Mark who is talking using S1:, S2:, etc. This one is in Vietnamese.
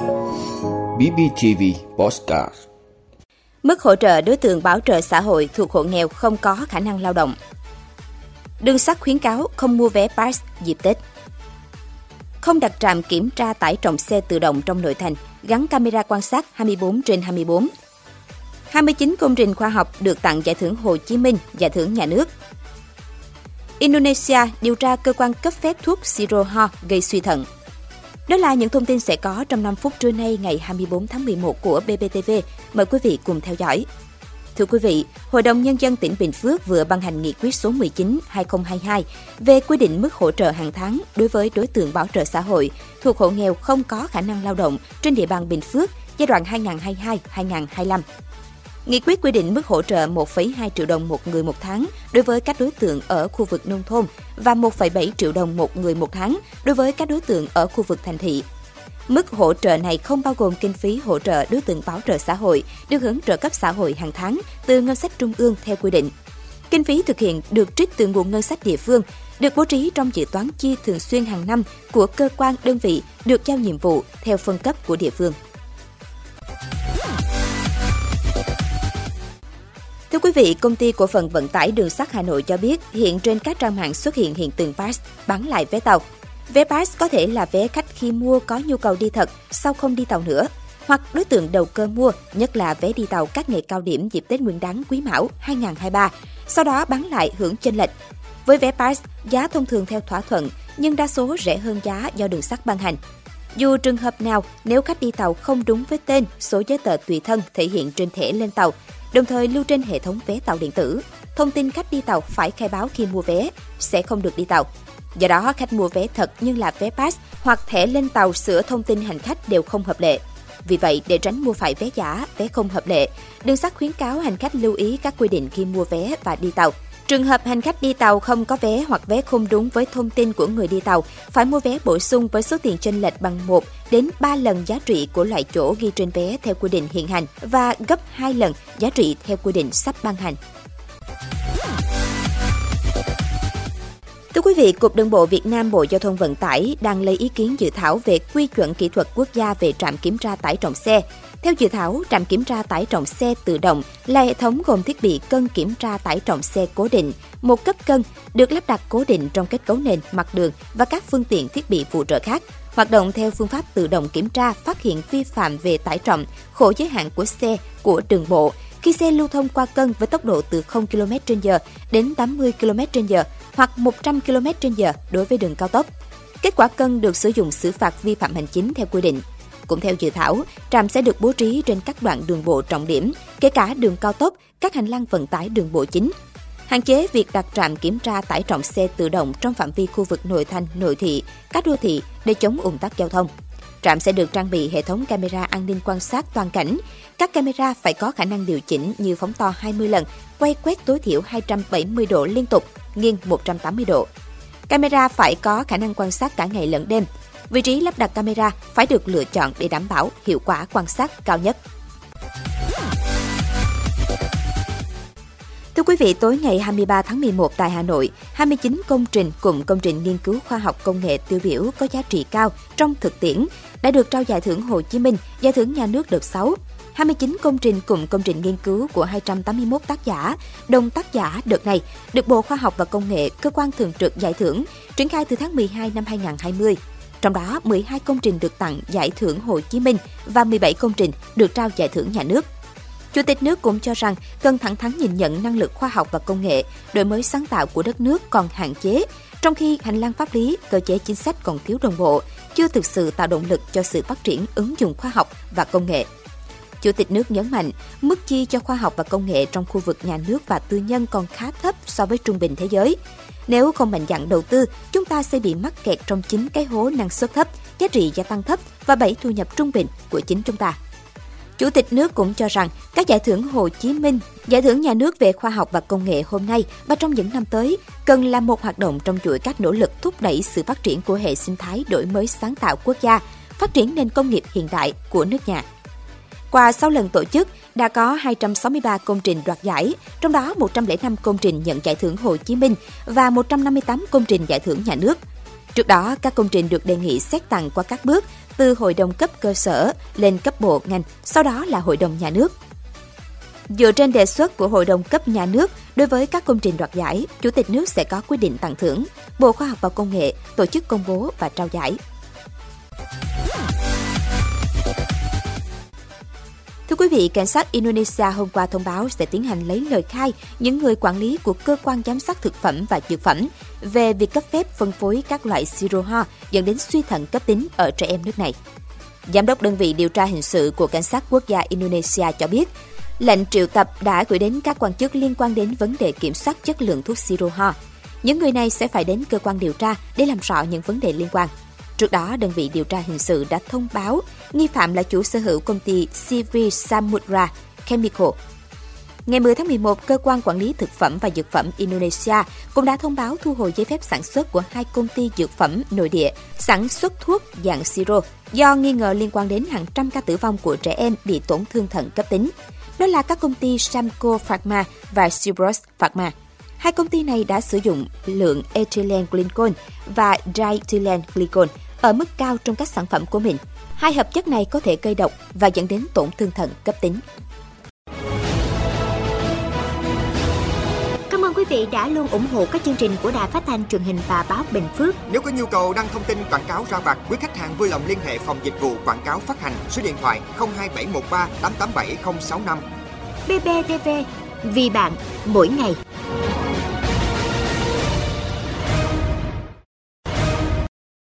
S1: BBTV Postcard
S2: Mức hỗ trợ đối tượng bảo trợ xã hội thuộc hộ nghèo không có khả năng lao động. Đường sắt khuyến cáo không mua vé pass dịp Tết. Không đặt trạm kiểm tra tải trọng xe tự động trong nội thành, gắn camera quan sát 24 trên 24. 29 công trình khoa học được tặng giải thưởng Hồ Chí Minh, giải thưởng nhà nước. Indonesia điều tra cơ quan cấp phép thuốc Siroho gây suy thận. Đó là những thông tin sẽ có trong 5 phút trưa nay ngày 24 tháng 11 của BBTV. Mời quý vị cùng theo dõi. Thưa quý vị, Hội đồng Nhân dân tỉnh Bình Phước vừa ban hành nghị quyết số 19-2022 về quy định mức hỗ trợ hàng tháng đối với đối tượng bảo trợ xã hội thuộc hộ nghèo không có khả năng lao động trên địa bàn Bình Phước giai đoạn 2022-2025. Nghị quyết quy định mức hỗ trợ 1,2 triệu đồng một người một tháng đối với các đối tượng ở khu vực nông thôn và 1,7 triệu đồng một người một tháng đối với các đối tượng ở khu vực thành thị. Mức hỗ trợ này không bao gồm kinh phí hỗ trợ đối tượng bảo trợ xã hội được hưởng trợ cấp xã hội hàng tháng từ ngân sách trung ương theo quy định. Kinh phí thực hiện được trích từ nguồn ngân sách địa phương, được bố trí trong dự toán chi thường xuyên hàng năm của cơ quan đơn vị được giao nhiệm vụ theo phân cấp của địa phương. Thưa quý vị, công ty cổ phần vận tải đường sắt Hà Nội cho biết hiện trên các trang mạng xuất hiện hiện tượng pass bán lại vé tàu. Vé pass có thể là vé khách khi mua có nhu cầu đi thật, sau không đi tàu nữa, hoặc đối tượng đầu cơ mua, nhất là vé đi tàu các ngày cao điểm dịp Tết Nguyên đán Quý Mão 2023, sau đó bán lại hưởng chênh lệch. Với vé pass, giá thông thường theo thỏa thuận, nhưng đa số rẻ hơn giá do đường sắt ban hành. Dù trường hợp nào, nếu khách đi tàu không đúng với tên, số giấy tờ tùy thân thể hiện trên thẻ lên tàu, đồng thời lưu trên hệ thống vé tàu điện tử. Thông tin khách đi tàu phải khai báo khi mua vé, sẽ không được đi tàu. Do đó, khách mua vé thật nhưng là vé pass hoặc thẻ lên tàu sửa thông tin hành khách đều không hợp lệ. Vì vậy, để tránh mua phải vé giả, vé không hợp lệ, đường sắt khuyến cáo hành khách lưu ý các quy định khi mua vé và đi tàu. Trường hợp hành khách đi tàu không có vé hoặc vé không đúng với thông tin của người đi tàu, phải mua vé bổ sung với số tiền chênh lệch bằng 1 đến 3 lần giá trị của loại chỗ ghi trên vé theo quy định hiện hành và gấp 2 lần giá trị theo quy định sắp ban hành. Thưa quý vị, Cục Đường bộ Việt Nam Bộ Giao thông Vận tải đang lấy ý kiến dự thảo về quy chuẩn kỹ thuật quốc gia về trạm kiểm tra tải trọng xe. Theo dự thảo, trạm kiểm tra tải trọng xe tự động là hệ thống gồm thiết bị cân kiểm tra tải trọng xe cố định, một cấp cân được lắp đặt cố định trong kết cấu nền, mặt đường và các phương tiện thiết bị phụ trợ khác, hoạt động theo phương pháp tự động kiểm tra phát hiện vi phạm về tải trọng, khổ giới hạn của xe của đường bộ khi xe lưu thông qua cân với tốc độ từ 0 km/h đến 80 km/h hoặc 100 km/h đối với đường cao tốc. Kết quả cân được sử dụng xử phạt vi phạm hành chính theo quy định. Cũng theo dự thảo, trạm sẽ được bố trí trên các đoạn đường bộ trọng điểm, kể cả đường cao tốc, các hành lang vận tải đường bộ chính. Hạn chế việc đặt trạm kiểm tra tải trọng xe tự động trong phạm vi khu vực nội thành, nội thị, các đô thị để chống ủng tắc giao thông. Trạm sẽ được trang bị hệ thống camera an ninh quan sát toàn cảnh. Các camera phải có khả năng điều chỉnh như phóng to 20 lần, quay quét tối thiểu 270 độ liên tục, nghiêng 180 độ. Camera phải có khả năng quan sát cả ngày lẫn đêm. Vị trí lắp đặt camera phải được lựa chọn để đảm bảo hiệu quả quan sát cao nhất. Thưa quý vị, tối ngày 23 tháng 11 tại Hà Nội, 29 công trình cùng công trình nghiên cứu khoa học công nghệ tiêu biểu có giá trị cao trong thực tiễn đã được trao giải thưởng Hồ Chí Minh, giải thưởng nhà nước đợt 6. 29 công trình cùng công trình nghiên cứu của 281 tác giả, đồng tác giả đợt này được Bộ Khoa học và Công nghệ, cơ quan thường trực giải thưởng, triển khai từ tháng 12 năm 2020. Trong đó, 12 công trình được tặng giải thưởng Hồ Chí Minh và 17 công trình được trao giải thưởng nhà nước. Chủ tịch nước cũng cho rằng cần thẳng thắn nhìn nhận năng lực khoa học và công nghệ, đổi mới sáng tạo của đất nước còn hạn chế, trong khi hành lang pháp lý, cơ chế chính sách còn thiếu đồng bộ, chưa thực sự tạo động lực cho sự phát triển ứng dụng khoa học và công nghệ. Chủ tịch nước nhấn mạnh, mức chi cho khoa học và công nghệ trong khu vực nhà nước và tư nhân còn khá thấp so với trung bình thế giới. Nếu không mạnh dạn đầu tư, chúng ta sẽ bị mắc kẹt trong chính cái hố năng suất thấp, giá trị gia tăng thấp và bẫy thu nhập trung bình của chính chúng ta. Chủ tịch nước cũng cho rằng các giải thưởng Hồ Chí Minh, giải thưởng nhà nước về khoa học và công nghệ hôm nay và trong những năm tới cần là một hoạt động trong chuỗi các nỗ lực thúc đẩy sự phát triển của hệ sinh thái đổi mới sáng tạo quốc gia, phát triển nền công nghiệp hiện đại của nước nhà. Qua 6 lần tổ chức, đã có 263 công trình đoạt giải, trong đó 105 công trình nhận giải thưởng Hồ Chí Minh và 158 công trình giải thưởng nhà nước. Trước đó, các công trình được đề nghị xét tặng qua các bước từ hội đồng cấp cơ sở lên cấp bộ ngành, sau đó là hội đồng nhà nước. Dựa trên đề xuất của Hội đồng cấp nhà nước, đối với các công trình đoạt giải, Chủ tịch nước sẽ có quyết định tặng thưởng. Bộ Khoa học và Công nghệ tổ chức công bố và trao giải. Quý vị, cảnh sát Indonesia hôm qua thông báo sẽ tiến hành lấy lời khai những người quản lý của cơ quan giám sát thực phẩm và dược phẩm về việc cấp phép phân phối các loại siro ho dẫn đến suy thận cấp tính ở trẻ em nước này. Giám đốc đơn vị điều tra hình sự của cảnh sát quốc gia Indonesia cho biết, lệnh triệu tập đã gửi đến các quan chức liên quan đến vấn đề kiểm soát chất lượng thuốc siro ho. Những người này sẽ phải đến cơ quan điều tra để làm rõ những vấn đề liên quan. Trước đó, đơn vị điều tra hình sự đã thông báo nghi phạm là chủ sở hữu công ty CV Samudra Chemical. Ngày 10 tháng 11, Cơ quan Quản lý Thực phẩm và Dược phẩm Indonesia cũng đã thông báo thu hồi giấy phép sản xuất của hai công ty dược phẩm nội địa sản xuất thuốc dạng siro do nghi ngờ liên quan đến hàng trăm ca tử vong của trẻ em bị tổn thương thận cấp tính. Đó là các công ty Samco Pharma và Cibros Pharma. Hai công ty này đã sử dụng lượng ethylene glycol và diethylene glycol ở mức cao trong các sản phẩm của mình. Hai hợp chất này có thể gây độc và dẫn đến tổn thương thận cấp tính.
S3: Cảm ơn quý vị đã luôn ủng hộ các chương trình của Đài Phát thanh truyền hình và báo Bình Phước.
S4: Nếu có nhu cầu đăng thông tin quảng cáo ra vặt, quý khách hàng vui lòng liên hệ phòng dịch vụ quảng cáo phát hành số điện thoại 02713 887065.
S3: BBTV, vì bạn, mỗi ngày.